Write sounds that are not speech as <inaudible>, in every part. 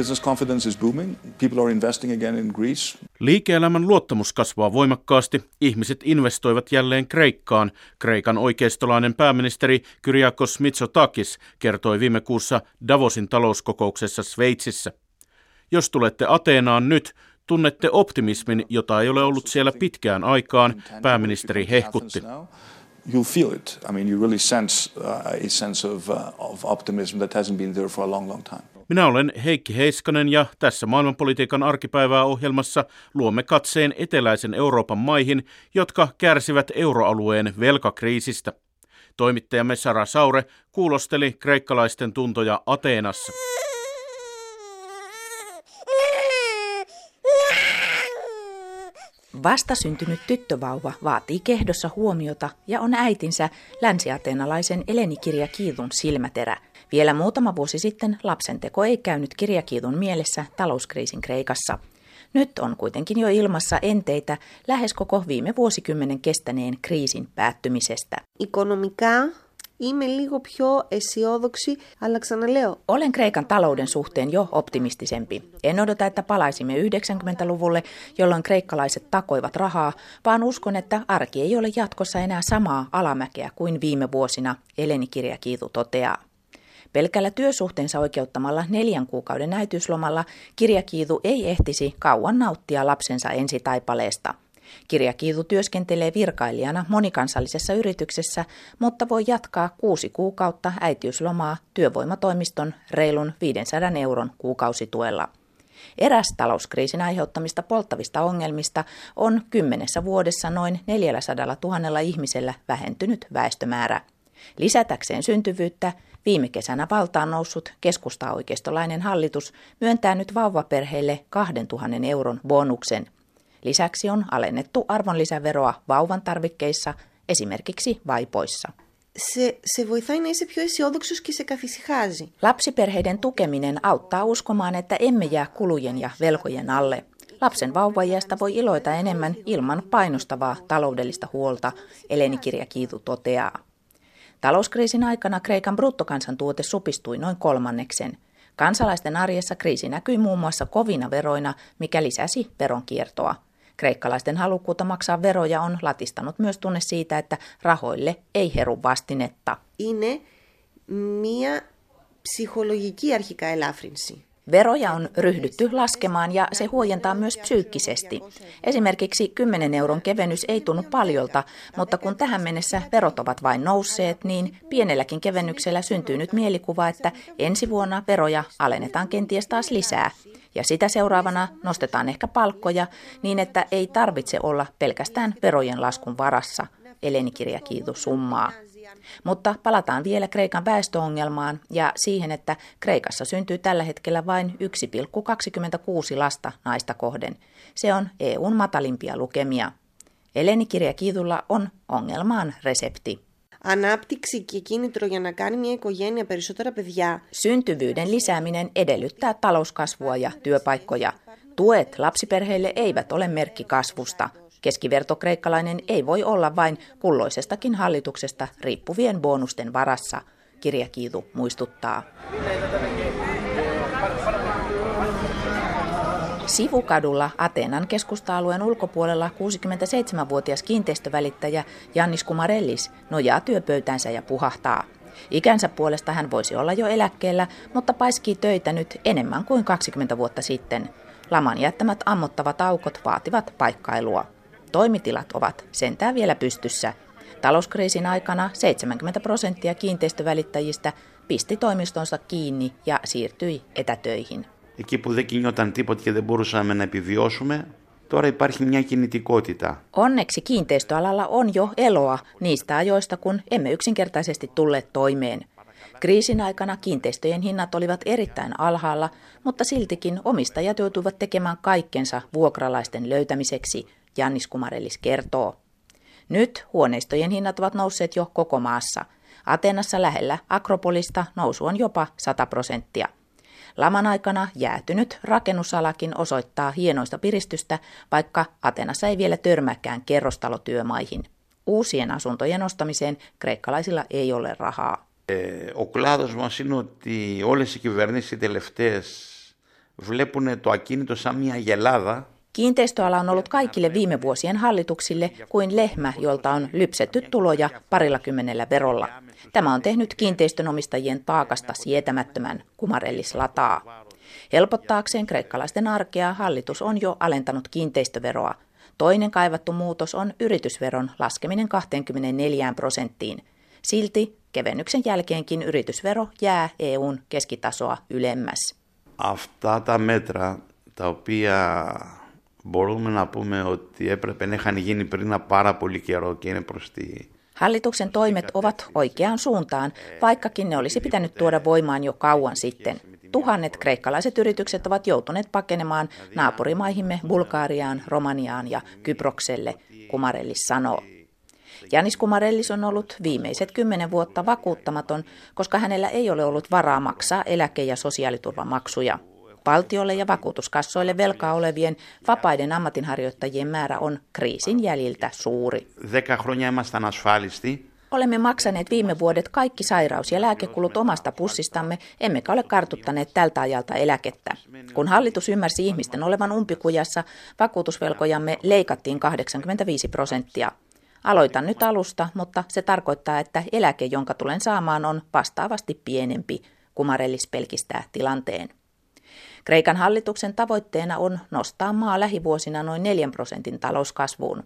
Business confidence is booming. People are investing again in Greece. Liike-elämän luottamus kasvaa voimakkaasti. Ihmiset investoivat jälleen Kreikkaan. Kreikan oikeistolainen pääministeri Kyriakos Mitsotakis kertoi viime kuussa Davosin talouskokouksessa Sveitsissä. Jos tulette Ateenaan nyt, tunnette optimismin, jota ei ole ollut siellä pitkään aikaan, pääministeri hehkutti. You'll feel it. I mean, you really sense uh, a sense of, uh, of optimism that hasn't been there for a long, long time. Minä olen Heikki Heiskanen ja tässä maailmanpolitiikan arkipäivää ohjelmassa luomme katseen eteläisen Euroopan maihin, jotka kärsivät euroalueen velkakriisistä. Toimittajamme Sara Saure kuulosteli kreikkalaisten tuntoja Ateenassa. Vastasyntynyt tyttövauva vaatii kehdossa huomiota ja on äitinsä länsiateenalaisen Elenikirja Kiidun silmäterä. Vielä muutama vuosi sitten lapsenteko ei käynyt kirjakiidun mielessä talouskriisin Kreikassa. Nyt on kuitenkin jo ilmassa enteitä lähes koko viime vuosikymmenen kestäneen kriisin päättymisestä. Οικονομικά Είμαι λίγο πιο αισιόδοξη, αλλά ξαναλέω. Olen Kreikan talouden suhteen jo optimistisempi. En odota, että palaisimme 90-luvulle, jolloin kreikkalaiset takoivat rahaa, vaan uskon, että arki ei ole jatkossa enää samaa alamäkeä kuin viime vuosina, Eleni Kirjakiitu toteaa. Pelkällä työsuhteensa oikeuttamalla neljän kuukauden äitiyslomalla kirjakiitu ei ehtisi kauan nauttia lapsensa ensitaipaleesta – Kirjakiitu työskentelee virkailijana monikansallisessa yrityksessä, mutta voi jatkaa kuusi kuukautta äitiyslomaa työvoimatoimiston reilun 500 euron kuukausituella. Eräs talouskriisin aiheuttamista polttavista ongelmista on kymmenessä vuodessa noin 400 000 ihmisellä vähentynyt väestömäärä. Lisätäkseen syntyvyyttä viime kesänä valtaan noussut keskustaoikeistolainen hallitus myöntää nyt vauvaperheille 2000 euron bonuksen – Lisäksi on alennettu arvonlisäveroa vauvan tarvikkeissa, esimerkiksi vaipoissa. Se, se βοηθάει να είσαι πιο αισιόδοξο και σε καθησυχάζει. Lapsiperheiden tukeminen auttaa uskomaan, että emme jää kulujen ja velkojen alle. Lapsen vauvajasta voi iloita enemmän ilman painostavaa taloudellista huolta, Elenikirja Kiitu toteaa. Talouskriisin aikana Kreikan bruttokansantuote supistui noin kolmanneksen. Kansalaisten arjessa kriisi näkyi muun muassa kovina veroina, mikä lisäsi veronkiertoa. Kreikkalaisten halukkuutta maksaa veroja on latistanut myös tunne siitä, että rahoille ei heru vastinetta. Είναι μία ψυχολογική αρχικά ελάφρυνση. Veroja on ryhdytty laskemaan ja se huojentaa myös psyykkisesti. Esimerkiksi 10 euron kevennys ei tunnu paljolta, mutta kun tähän mennessä verot ovat vain nousseet, niin pienelläkin kevennyksellä syntyy nyt mielikuva, että ensi vuonna veroja alennetaan kenties taas lisää. Ja sitä seuraavana nostetaan ehkä palkkoja niin, että ei tarvitse olla pelkästään verojen laskun varassa, Elenikirja Kiitu summaa. Mutta palataan vielä Kreikan väestöongelmaan ja siihen, että Kreikassa syntyy tällä hetkellä vain 1,26 lasta naista kohden. Se on EUn matalimpia lukemia. Elenikirja Kiitulla on ongelmaan resepti. Ανάπτυξη και κίνητρο για να κάνει μια οικογένεια περισσότερα παιδιά. Syntyvyyden lisääminen edellyttää talouskasvua ja työpaikkoja. Tuet lapsiperheille eivät ole merkki kasvusta. Keskivertokreikkalainen ei voi olla vain kulloisestakin hallituksesta riippuvien bonusten varassa, kirjakiitu muistuttaa. Sivukadulla Ateenan keskusta-alueen ulkopuolella 67-vuotias kiinteistövälittäjä Jannis Kumarellis nojaa työpöytänsä ja puhahtaa. Ikänsä puolesta hän voisi olla jo eläkkeellä, mutta paiskii töitä nyt enemmän kuin 20 vuotta sitten. Laman jättämät ammottavat aukot vaativat paikkailua. Toimitilat ovat sentään vielä pystyssä. Talouskriisin aikana 70 prosenttia kiinteistövälittäjistä pisti toimistonsa kiinni ja siirtyi etätöihin. Εκεί που δεν κινιόταν τίποτα και δεν μπορούσαμε να επιβιώσουμε, τώρα υπάρχει μια κινητικότητα. Onneksi kiinteistöalalla on jo eloa niistä ajoista, kun emme yksinkertaisesti tulleet toimeen. Kriisin aikana kiinteistöjen hinnat olivat erittäin alhaalla, mutta siltikin omistajat joutuivat tekemään kaikkensa vuokralaisten löytämiseksi, Jannis Kumarellis kertoo. Nyt huoneistojen hinnat ovat nousseet jo koko maassa. Atenassa lähellä Akropolista nousu on jopa 100 prosenttia. Laman aikana jäätynyt rakennusalakin osoittaa hienoista piristystä, vaikka Atenassa ei vielä törmääkään kerrostalotyömaihin. Uusien asuntojen ostamiseen kreikkalaisilla ei ole rahaa Ο κλάδος μας είναι ότι όλες οι κυβερνήσεις οι τελευταίες βλέπουν το ακίνητο σαν μια γελάδα Kiinteistöala on ollut kaikille viime vuosien hallituksille kuin lehmä, jolta on lypsetty tuloja parilla kymmenellä verolla. Tämä on tehnyt kiinteistönomistajien taakasta sietämättömän, kumarellis lataa. Helpottaakseen kreikkalaisten arkea hallitus on jo alentanut kiinteistöveroa. Toinen kaivattu muutos on yritysveron laskeminen 24 prosenttiin. Silti kevennyksen jälkeenkin yritysvero jää EUn keskitasoa ylemmäs. Αυτά τα μέτρα τα οποία μπορούμε να πούμε ότι έπρεπε να είχαν γίνει πριν ένα πάρα πολύ καιρό και είναι προς τη Hallituksen toimet ovat oikeaan suuntaan, vaikkakin ne olisi pitänyt tuoda voimaan jo kauan sitten. Tuhannet kreikkalaiset yritykset ovat joutuneet pakenemaan naapurimaihimme Bulgaariaan, Romaniaan ja Kyprokselle, Kumarellis sanoo. Janis Kumarellis on ollut viimeiset kymmenen vuotta vakuuttamaton, koska hänellä ei ole ollut varaa maksaa eläke- ja sosiaaliturvamaksuja. Valtiolle ja vakuutuskassoille velkaa olevien vapaiden ammatinharjoittajien määrä on kriisin jäljiltä suuri. Olemme maksaneet viime vuodet kaikki sairaus- ja lääkekulut omasta pussistamme, emmekä ole kartuttaneet tältä ajalta eläkettä. Kun hallitus ymmärsi ihmisten olevan umpikujassa, vakuutusvelkojamme leikattiin 85 prosenttia. Aloitan nyt alusta, mutta se tarkoittaa, että eläke, jonka tulen saamaan, on vastaavasti pienempi. Kumarellis pelkistää tilanteen. Kreikan hallituksen tavoitteena on nostaa maa lähivuosina noin 4 prosentin talouskasvuun.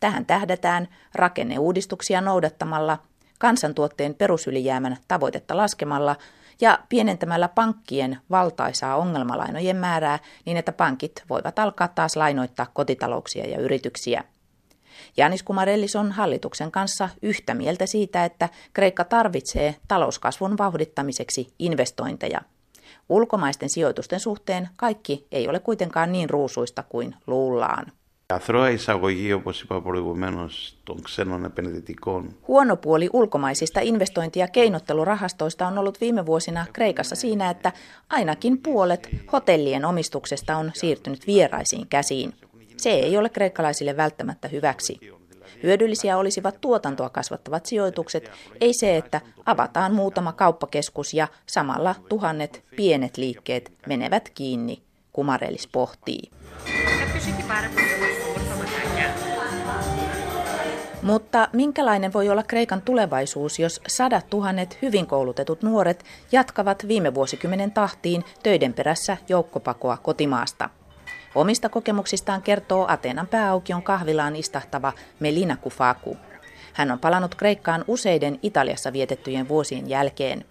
Tähän tähdätään rakenneuudistuksia noudattamalla, kansantuotteen perusylijäämän tavoitetta laskemalla ja pienentämällä pankkien valtaisaa ongelmalainojen määrää niin, että pankit voivat alkaa taas lainoittaa kotitalouksia ja yrityksiä. Janis Kumarellis on hallituksen kanssa yhtä mieltä siitä, että Kreikka tarvitsee talouskasvun vauhdittamiseksi investointeja – Ulkomaisten sijoitusten suhteen kaikki ei ole kuitenkaan niin ruusuista kuin luullaan. Huono puoli ulkomaisista investointi- ja keinottelurahastoista on ollut viime vuosina Kreikassa siinä, että ainakin puolet hotellien omistuksesta on siirtynyt vieraisiin käsiin. Se ei ole kreikkalaisille välttämättä hyväksi. Hyödyllisiä olisivat tuotantoa kasvattavat sijoitukset, ei se, että avataan muutama kauppakeskus ja samalla tuhannet pienet liikkeet menevät kiinni, Kumarelis pohtii. Mutta minkälainen voi olla Kreikan tulevaisuus, jos sadat tuhannet hyvin koulutetut nuoret jatkavat viime vuosikymmenen tahtiin töiden perässä joukkopakoa kotimaasta? Omista kokemuksistaan kertoo Ateenan pääaukion kahvilaan istahtava Melina Kufaku. Hän on palannut Kreikkaan useiden Italiassa vietettyjen vuosien jälkeen.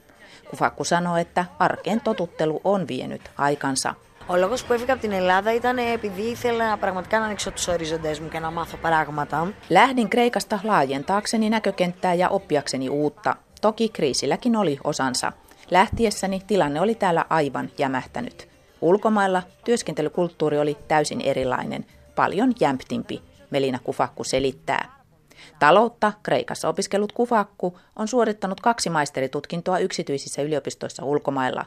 Kufaku sanoo, että arkeen totuttelu on vienyt aikansa. Ο λόγο που έφυγα από την Ελλάδα ήταν επειδή ήθελα πραγματικά να ανοίξω του ορίζοντέ μου και να μάθω πράγματα. Lähdin Kreikasta laajentaakseni näkökenttää ja oppiakseni uutta. Toki kriisilläkin oli osansa. Lähtiessäni tilanne oli täällä aivan jämähtänyt. Ulkomailla työskentelykulttuuri oli täysin erilainen, paljon jämptimpi, Melina Kufakku selittää. Taloutta Kreikassa opiskellut Kufakku on suorittanut kaksi maisteritutkintoa yksityisissä yliopistoissa ulkomailla.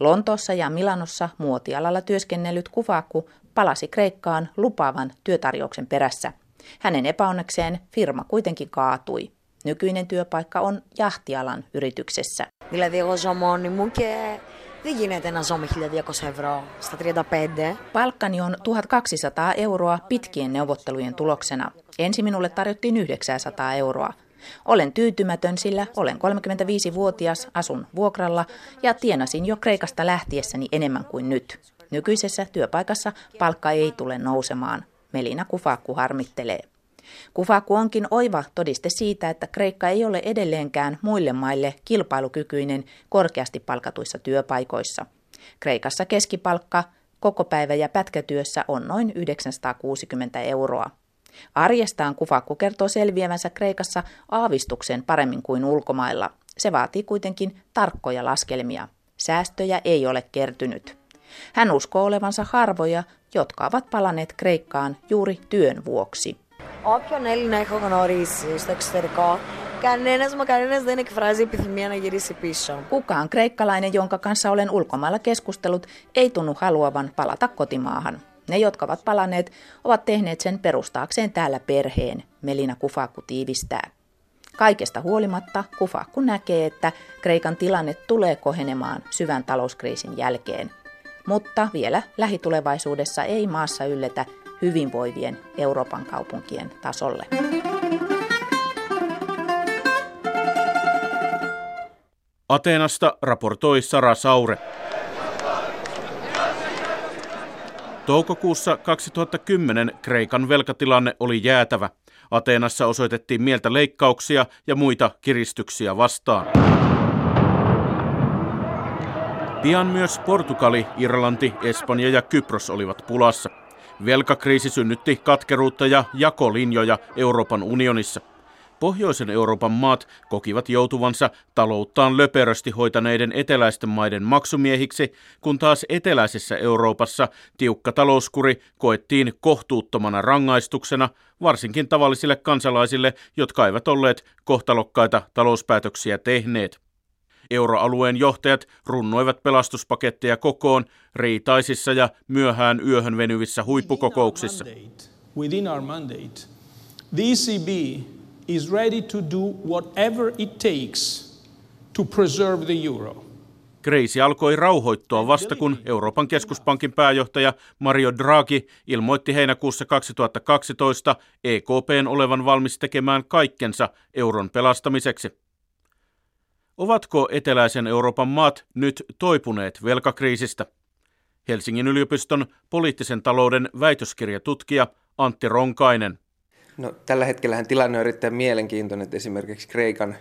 Lontoossa ja Milanossa muotialalla työskennellyt Kufakku palasi Kreikkaan lupaavan työtarjouksen perässä. Hänen epäonnekseen firma kuitenkin kaatui. Nykyinen työpaikka on jahtialan yrityksessä. Δηλαδή εγώ ζω μόνη μου και Δεν γίνεται να ζω με 1200 ευρώ στα 35. Palkkani on 1200 euroa pitkien neuvottelujen tuloksena. Ensin minulle tarjottiin 900 euroa. Olen tyytymätön, sillä olen 35-vuotias, asun vuokralla ja tienasin jo Kreikasta lähtiessäni enemmän kuin nyt. Nykyisessä työpaikassa palkka ei tule nousemaan. Melina Kufakku harmittelee. Kufaku onkin oiva todiste siitä, että Kreikka ei ole edelleenkään muille maille kilpailukykyinen korkeasti palkatuissa työpaikoissa. Kreikassa keskipalkka koko päivä ja pätkätyössä on noin 960 euroa. Arjestaan Kufaku kertoo selviävänsä Kreikassa aavistuksen paremmin kuin ulkomailla. Se vaatii kuitenkin tarkkoja laskelmia. Säästöjä ei ole kertynyt. Hän uskoo olevansa harvoja, jotka ovat palanneet Kreikkaan juuri työn vuoksi. όποιον Έλληνα έχω γνωρίσει στο εξωτερικό, κανένας μα κανένας δεν εκφράζει επιθυμία να γυρίσει πίσω. Kukaan kreikkalainen, jonka kanssa olen ulkomailla keskustellut, ei tunnu haluavan palata kotimaahan. Ne, jotka ovat palanneet, ovat tehneet sen perustaakseen täällä perheen, Melina Kufaku tiivistää. Kaikesta huolimatta Kufaku näkee, että Kreikan tilanne tulee kohenemaan syvän talouskriisin jälkeen. mutta vielä lähitulevaisuudessa ei maassa ylletä hyvinvoivien Euroopan kaupunkien tasolle. Ateenasta raportoi Sara Saure. Toukokuussa 2010 Kreikan velkatilanne oli jäätävä. Ateenassa osoitettiin mieltä leikkauksia ja muita kiristyksiä vastaan. Pian myös Portugali, Irlanti, Espanja ja Kypros olivat pulassa. Velkakriisi synnytti katkeruutta ja jakolinjoja Euroopan unionissa. Pohjoisen Euroopan maat kokivat joutuvansa talouttaan löperösti hoitaneiden eteläisten maiden maksumiehiksi, kun taas eteläisessä Euroopassa tiukka talouskuri koettiin kohtuuttomana rangaistuksena, varsinkin tavallisille kansalaisille, jotka eivät olleet kohtalokkaita talouspäätöksiä tehneet. Euroalueen johtajat runnoivat pelastuspaketteja kokoon riitaisissa ja myöhään yöhön venyvissä huippukokouksissa. Within our mandate, the ECB is ready to do whatever it takes to preserve the euro. Kreisi alkoi rauhoittua vasta kun Euroopan keskuspankin pääjohtaja Mario Draghi ilmoitti heinäkuussa 2012 EKPn olevan valmis tekemään kaikkensa euron pelastamiseksi. Ovatko eteläisen Euroopan maat nyt toipuneet velkakriisistä? Helsingin yliopiston poliittisen talouden väitöskirjatutkija Antti Ronkainen. No, tällä hetkellä tilanne on erittäin mielenkiintoinen, että esimerkiksi Kreikan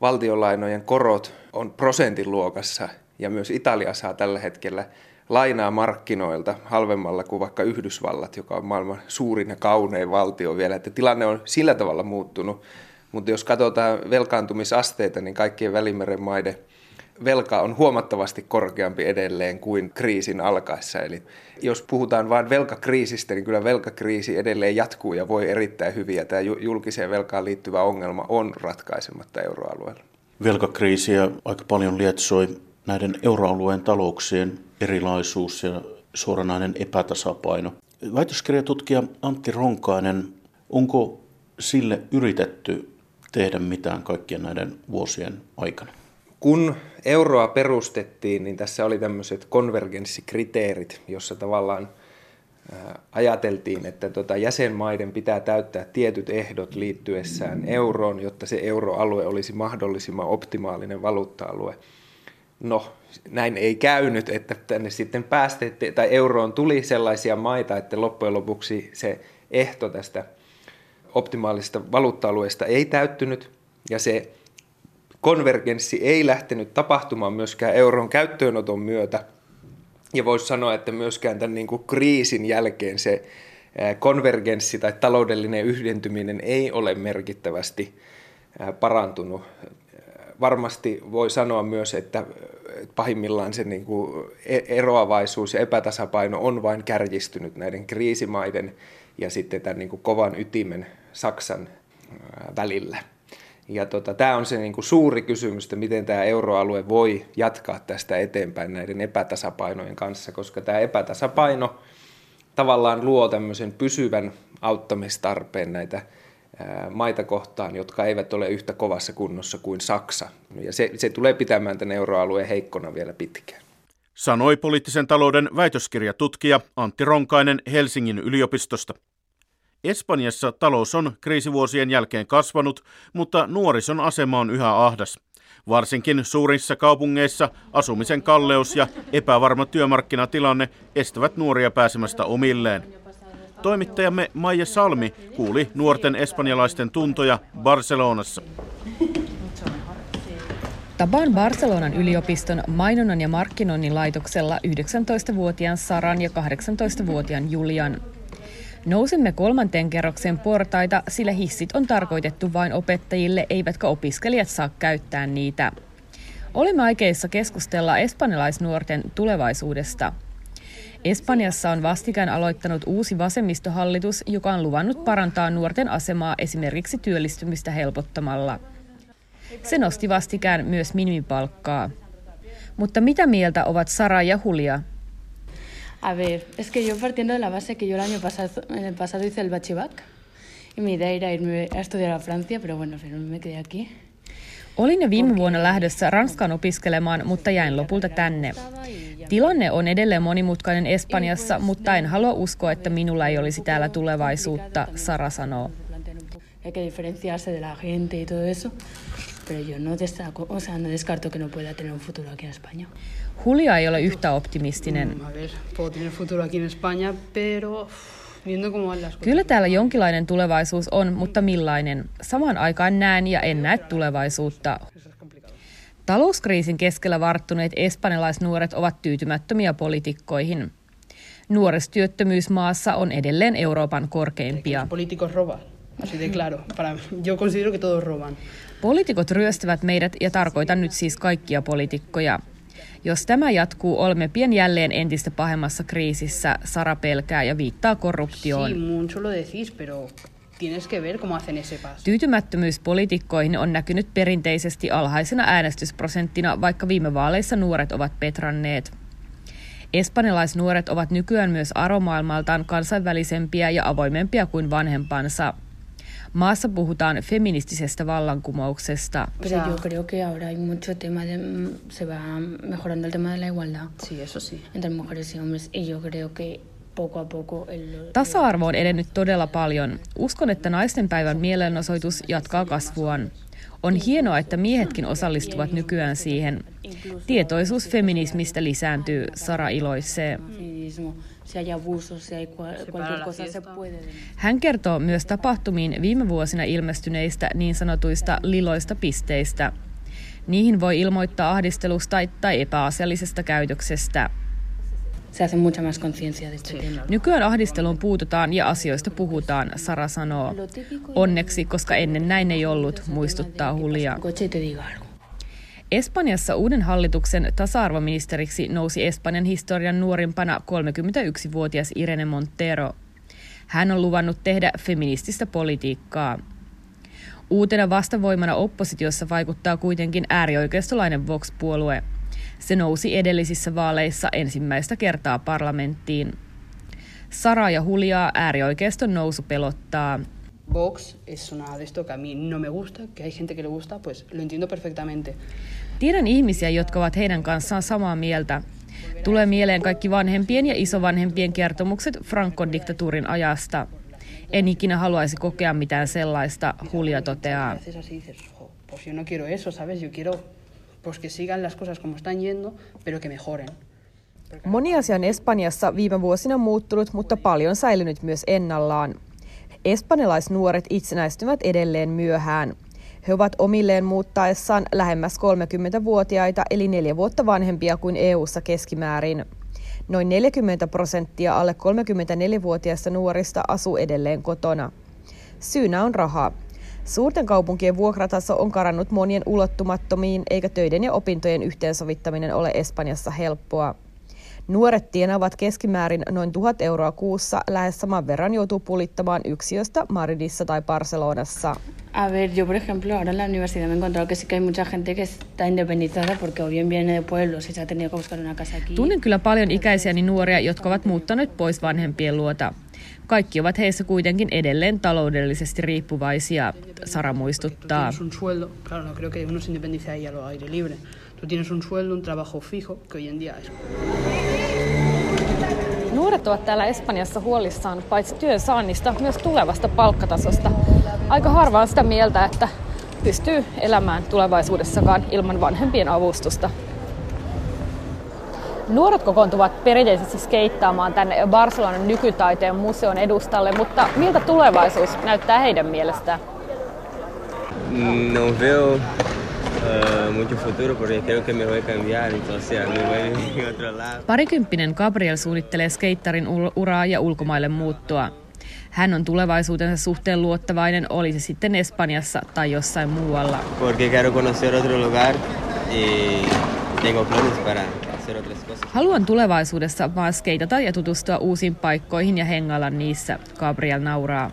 valtionlainojen korot on prosentin luokassa ja myös Italia saa tällä hetkellä lainaa markkinoilta halvemmalla kuin vaikka Yhdysvallat, joka on maailman suurin ja kaunein valtio vielä. Että tilanne on sillä tavalla muuttunut mutta jos katsotaan velkaantumisasteita, niin kaikkien Välimeren maiden velka on huomattavasti korkeampi edelleen kuin kriisin alkaessa. Eli jos puhutaan vain velkakriisistä, niin kyllä velkakriisi edelleen jatkuu ja voi erittäin hyvin. Ja tämä julkiseen velkaan liittyvä ongelma on ratkaisematta euroalueella. Velkakriisiä aika paljon lietsoi näiden euroalueen talouksien erilaisuus ja suoranainen epätasapaino. Väitöskirjatutkija Antti Ronkainen, onko sille yritetty tehdä mitään kaikkien näiden vuosien aikana? Kun euroa perustettiin, niin tässä oli tämmöiset konvergenssikriteerit, jossa tavallaan ajateltiin, että tota jäsenmaiden pitää täyttää tietyt ehdot liittyessään euroon, jotta se euroalue olisi mahdollisimman optimaalinen valuutta-alue. No, näin ei käynyt, että tänne sitten päästettiin, tai euroon tuli sellaisia maita, että loppujen lopuksi se ehto tästä optimaalisesta valuutta-alueesta ei täyttynyt ja se konvergenssi ei lähtenyt tapahtumaan myöskään euron käyttöönoton myötä. Ja voisi sanoa, että myöskään tämän niin kuin kriisin jälkeen se konvergenssi tai taloudellinen yhdentyminen ei ole merkittävästi parantunut. Varmasti voi sanoa myös, että pahimmillaan se niin kuin e-, eroavaisuus ja epätasapaino on vain kärjistynyt näiden kriisimaiden ja sitten tämän niin kuin kovan ytimen Saksan välillä. Ja tota, tämä on se niin kuin suuri kysymys, että miten tämä euroalue voi jatkaa tästä eteenpäin näiden epätasapainojen kanssa, koska tämä epätasapaino tavallaan luo tämmöisen pysyvän auttamistarpeen näitä maita kohtaan, jotka eivät ole yhtä kovassa kunnossa kuin Saksa. Ja se, se tulee pitämään tämän euroalueen heikkona vielä pitkään. Sanoi poliittisen talouden väitöskirjatutkija Antti Ronkainen Helsingin yliopistosta. Espanjassa talous on kriisivuosien jälkeen kasvanut, mutta nuorison asema on yhä ahdas. Varsinkin suurissa kaupungeissa asumisen kalleus ja epävarma työmarkkinatilanne estävät nuoria pääsemästä omilleen. Toimittajamme Maija Salmi kuuli nuorten espanjalaisten tuntoja Barcelonassa. Tapaan Barcelonan yliopiston mainonnan ja markkinoinnin laitoksella 19-vuotiaan Saran ja 18-vuotiaan Julian. Nousimme kolmanteen kerroksen portaita, sillä hissit on tarkoitettu vain opettajille, eivätkä opiskelijat saa käyttää niitä. Olimme aikeissa keskustella espanjalaisnuorten tulevaisuudesta. Espanjassa on vastikään aloittanut uusi vasemmistohallitus, joka on luvannut parantaa nuorten asemaa esimerkiksi työllistymistä helpottamalla. Se nosti vastikään myös minimipalkkaa. Mutta mitä mieltä ovat Sara ja Hulia? A ver, es que yo partiendo de la base que yo el año pasado, el pasado hice el bachivac y mi idea era irme a estudiar a Francia, pero bueno, pero me quedé aquí. Olin viime vuonna lähdössä Ranskaan opiskelemaan, mutta jäin lopulta tänne. Tilanne on edelleen monimutkainen Espanjassa, mutta en halua uskoa, että minulla ei olisi täällä tulevaisuutta, Sara sanoo. Hay que diferenciarse de la gente y todo eso, pero yo no, o sea, no descarto que no pueda tener un futuro aquí en España. Julia ei ole yhtä optimistinen. Mm. Kyllä täällä jonkinlainen tulevaisuus on, mutta millainen? Samaan aikaan näen ja en näe tulevaisuutta. Talouskriisin keskellä varttuneet espanjalaisnuoret ovat tyytymättömiä poliitikkoihin. Nuoristyöttömyys maassa on edelleen Euroopan korkeimpia. Políticos roban, así de claro. Para, yo considero que todos roban. Poliitikot ryöstävät meidät ja tarkoitan nyt siis kaikkia poliitikkoja. Jos tämä jatkuu, olemme pian jälleen entistä pahemmassa kriisissä, Sara pelkää ja viittaa korruptioon. Tyytymättömyys poliitikkoihin on näkynyt perinteisesti alhaisena äänestysprosenttina, vaikka viime vaaleissa nuoret ovat petranneet. Espanjalaisnuoret ovat nykyään myös aromaailmaltaan kansainvälisempiä ja avoimempia kuin vanhempansa. Maassa puhutaan feministisestä vallankumouksesta. Pero yo creo que ahora hay mucho tema de... mm, se va mejorando el tema de la igualdad Sí, eso sí. entre mujeres y hombres y yo creo que poco a poco el... Tasa-arvo on edennyt todella paljon. Uskon, että naisten päivän mielenosoitus jatkaa kasvuaan. On hienoa, että miehetkin osallistuvat nykyään siihen. Tietoisuus feminismistä lisääntyy, Sara iloitsee. Feminismo, si hay abusos, si hay cua- cualquier cosa se puede. Hän kertoo myös tapahtumiin viime vuosina ilmestyneistä niin sanotuista liloista pisteistä. Niihin voi ilmoittaa ahdistelusta tai epäasiallisesta käytöksestä. Se hace mucha más conciencia de este tema. Nykyään ahdisteluun puututaan ja asioista puhutaan, Sara sanoo. Onneksi, koska ennen näin ei ollut, muistuttaa Julia. Espanjassa uuden hallituksen tasa-arvoministeriksi nousi Espanjan historian nuorimpana 31-vuotias Irene Montero. Hän on luvannut tehdä feminististä politiikkaa. Uutena vastavoimana oppositiossa vaikuttaa kuitenkin äärioikeistolainen Vox-puolue. Se nousi edellisissä vaaleissa ensimmäistä kertaa parlamenttiin. Sara ja Juliaa äärioikeiston nousu pelottaa. Vox es una de esto que a mí no me gusta, que hay gente que le gusta, pues lo entiendo perfectamente. Tiedän ihmisiä, jotka ovat heidän kanssaan samaa mieltä. Tulee mieleen kaikki vanhempien ja isovanhempien kertomukset Frankon diktatuurin ajasta. En ikinä haluaisi kokea mitään sellaista, Julia toteaa. Haces así y dices, "Jo, pues yo no quiero eso, ¿sabes? Yo quiero pues que sigan las cosas como están yendo, pero que mejoren. Moni asia on Espanjassa viime vuosina muuttunut, mutta paljon säilynyt myös ennallaan. Espanjalaisnuoret itsenäistyvät edelleen myöhään. He ovat omilleen muuttaessaan lähemmäs 30-vuotiaita eli neljä vuotta vanhempia kuin EU-ssa keskimäärin. Noin 40 prosenttia alle 34-vuotiaista nuorista asuu edelleen kotona. Syynä on raha. Suurten kaupunkien vuokrataso on karannut monien ulottumattomiin, eikä töiden ja opintojen yhteensovittaminen ole Espanjassa helppoa. Nuoret tienaavat keskimäärin noin 1000 euroa kuussa, lähes saman verran joutuu pulittamaan yksiöstä Madridissa tai Barcelonassa. A ver, yo por ejemplo ahora en la universidad me he encontrado que sí que hay mucha gente que está independizada porque o bien viene de pueblos y se ha tenido que buscar una casa aquí. Tunnen kyllä paljon ikäisiäni nuoria, jotka ovat muuttaneet pois vanhempien luota. Kaikki ovat heissä kuitenkin edelleen taloudellisesti riippuvaisia, Sara muistuttaa. Tú tienes un sueldo, un trabajo fijo, que hoy en día es Nuoret ovat täällä Espanjassa huolissaan paitsi työn saannista, myös tulevasta palkkatasosta. Aika harva on sitä mieltä, että pystyy elämään tulevaisuudessakaan ilman vanhempien avustusta. Nuoret kokoontuvat perinteisesti skeittaamaan tänne Barcelonan nykytaiteen museon edustalle, mutta miltä tulevaisuus näyttää heidän mielestään? No veo uh, mucho futuro porque creo que me voy a cambiar, entonces me voy <laughs> a otro lado. Parikymppinen Gabriel suunnittelee skeittarin uraa ja ulkomaille muuttoa. Hän on tulevaisuutensa suhteen luottavainen, oli se sitten Espanjassa tai jossain muualla. Porque quiero conocer otro lugar y tengo planes para hacer otras cosas. Haluan tulevaisuudessa vaan skeitata ja tutustua uusiin paikkoihin ja hengailla niissä, Gabriel nauraa.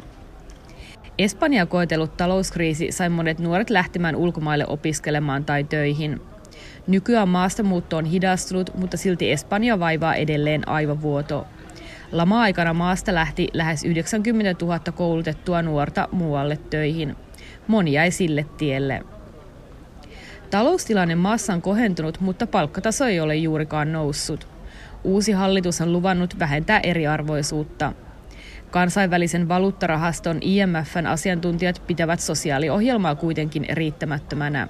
Espanja koetellut talouskriisi sai monet nuoret lähtemään ulkomaille opiskelemaan tai töihin. Nykyään maastamuutto on hidastunut, mutta silti Espanja vaivaa edelleen aivovuoto. Lama-aikana maasta lähti lähes 90 000 koulutettua nuorta muualle töihin. Moni jäi sille tielle. Taloustilanne maassa on kohentunut, mutta palkkataso ei ole juurikaan noussut. Uusi hallitus on luvannut vähentää eriarvoisuutta. Kansainvälisen valuuttarahaston IMFn asiantuntijat pitävät sosiaaliohjelmaa kuitenkin riittämättömänä.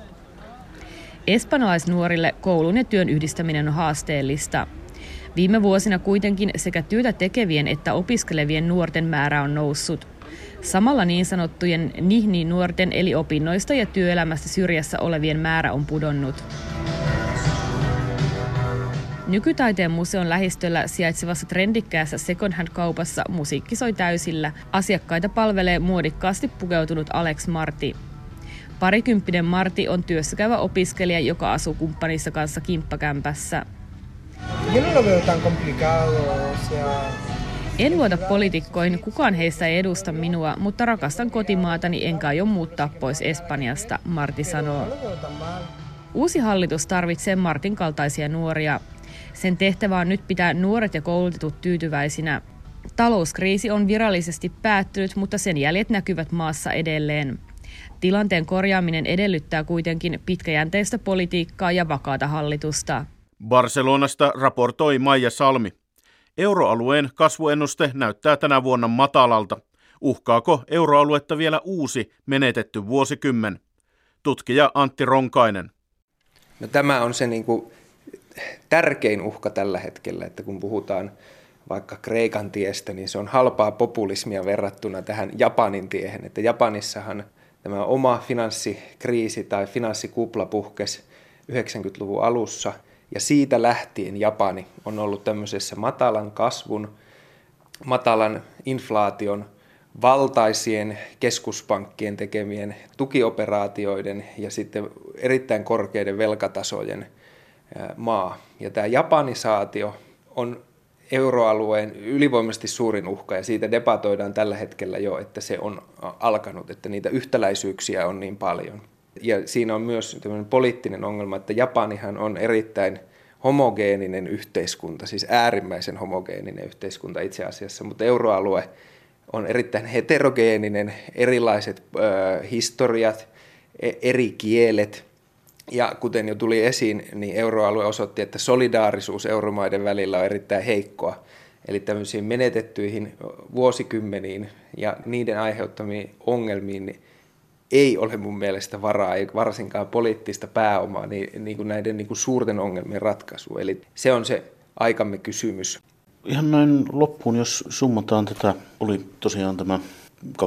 Espanjalaisnuorille koulun ja työn yhdistäminen on haasteellista. Viime vuosina kuitenkin sekä työtä tekevien että opiskelevien nuorten määrä on noussut. Samalla niin sanottujen nihni-nuorten eli opinnoista ja työelämästä syrjässä olevien määrä on pudonnut. Nykytaiteen museon lähistöllä sijaitsevassa trendikkäässä second hand-kaupassa musiikki soi täysillä. Asiakkaita palvelee muodikkaasti pukeutunut Alex Marti. Parikymppinen Marti on työssäkäyvä opiskelija, joka asuu kumppanissa kanssa kimppakämpässä. En luota poliitikkoihin, kukaan heistä ei edusta minua, mutta rakastan kotimaatani enkä aio muuttaa pois Espanjasta, Marti sanoo. Uusi hallitus tarvitsee Martin kaltaisia nuoria. Sen tehtävä on nyt pitää nuoret ja koulutetut tyytyväisinä. Talouskriisi on virallisesti päättynyt, mutta sen jäljet näkyvät maassa edelleen. Tilanteen korjaaminen edellyttää kuitenkin pitkäjänteistä politiikkaa ja vakaata hallitusta. Barcelonasta raportoi Maija Salmi. Euroalueen kasvuennuste näyttää tänä vuonna matalalta. Uhkaako euroaluetta vielä uusi menetetty vuosikymmen? Tutkija Antti Ronkainen. No, tämä on se niin kuin tärkein uhka tällä hetkellä, että kun puhutaan vaikka Kreikan tiestä, niin se on halpaa populismia verrattuna tähän Japanin tiehen. Että Japanissahan tämä oma finanssikriisi tai finanssikupla puhkesi 90-luvun alussa – ja siitä lähtien Japani on ollut tämmöisessä matalan kasvun, matalan inflaation, valtaisien keskuspankkien tekemien tukioperaatioiden ja sitten erittäin korkeiden velkatasojen maa. Ja tämä japanisaatio on euroalueen ylivoimaisesti suurin uhka ja siitä debatoidaan tällä hetkellä jo, että se on alkanut, että niitä yhtäläisyyksiä on niin paljon. Ja siinä on myös poliittinen ongelma, että Japanihan on erittäin homogeeninen yhteiskunta, siis äärimmäisen homogeeninen yhteiskunta itse asiassa, mutta euroalue on erittäin heterogeeninen, erilaiset ö, historiat, e, eri kielet, ja kuten jo tuli esiin, niin euroalue osoitti, että solidaarisuus euromaiden välillä on erittäin heikkoa. Eli tämmöisiin menetettyihin vuosikymmeniin ja niiden aiheuttamiin ongelmiin niin ei ole mun mielestä varaa, ei varsinkaan poliittista pääomaa niin, niin kuin näiden niin kuin suurten ongelmien ratkaisu. Eli se on se aikamme kysymys. Ihan näin loppuun, jos summataan tätä, oli tosiaan tämä 2009-2010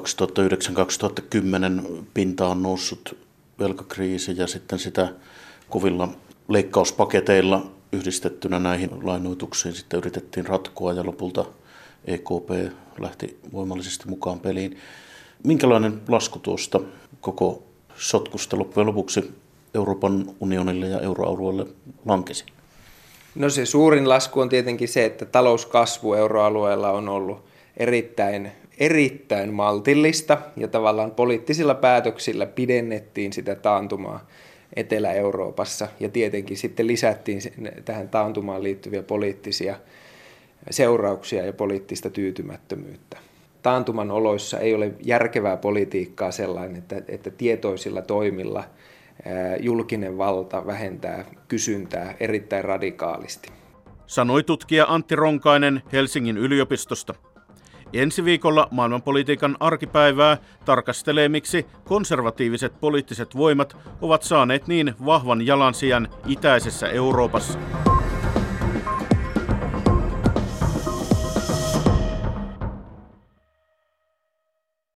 pinta on noussut velkakriisi ja sitten sitä kovilla leikkauspaketeilla yhdistettynä näihin lainoituksiin sitten yritettiin ratkoa ja lopulta EKP lähti voimallisesti mukaan peliin. Minkälainen lasku tuosta koko sotkusta loppujen lopuksi Euroopan unionille ja euroalueelle lankesi? No se suurin lasku on tietenkin se, että talouskasvu euroalueella on ollut erittäin, erittäin maltillista ja tavallaan poliittisilla päätöksillä pidennettiin sitä taantumaa Etelä-Euroopassa ja tietenkin sitten lisättiin tähän taantumaan liittyviä poliittisia seurauksia ja poliittista tyytymättömyyttä taantuman oloissa ei ole järkevää politiikkaa sellainen, että, että tietoisilla toimilla julkinen valta vähentää kysyntää erittäin radikaalisti. Sanoi tutkija Antti Ronkainen Helsingin yliopistosta. Ensi viikolla maailmanpolitiikan arkipäivää tarkastelee, miksi konservatiiviset poliittiset voimat ovat saaneet niin vahvan jalansijan itäisessä Euroopassa.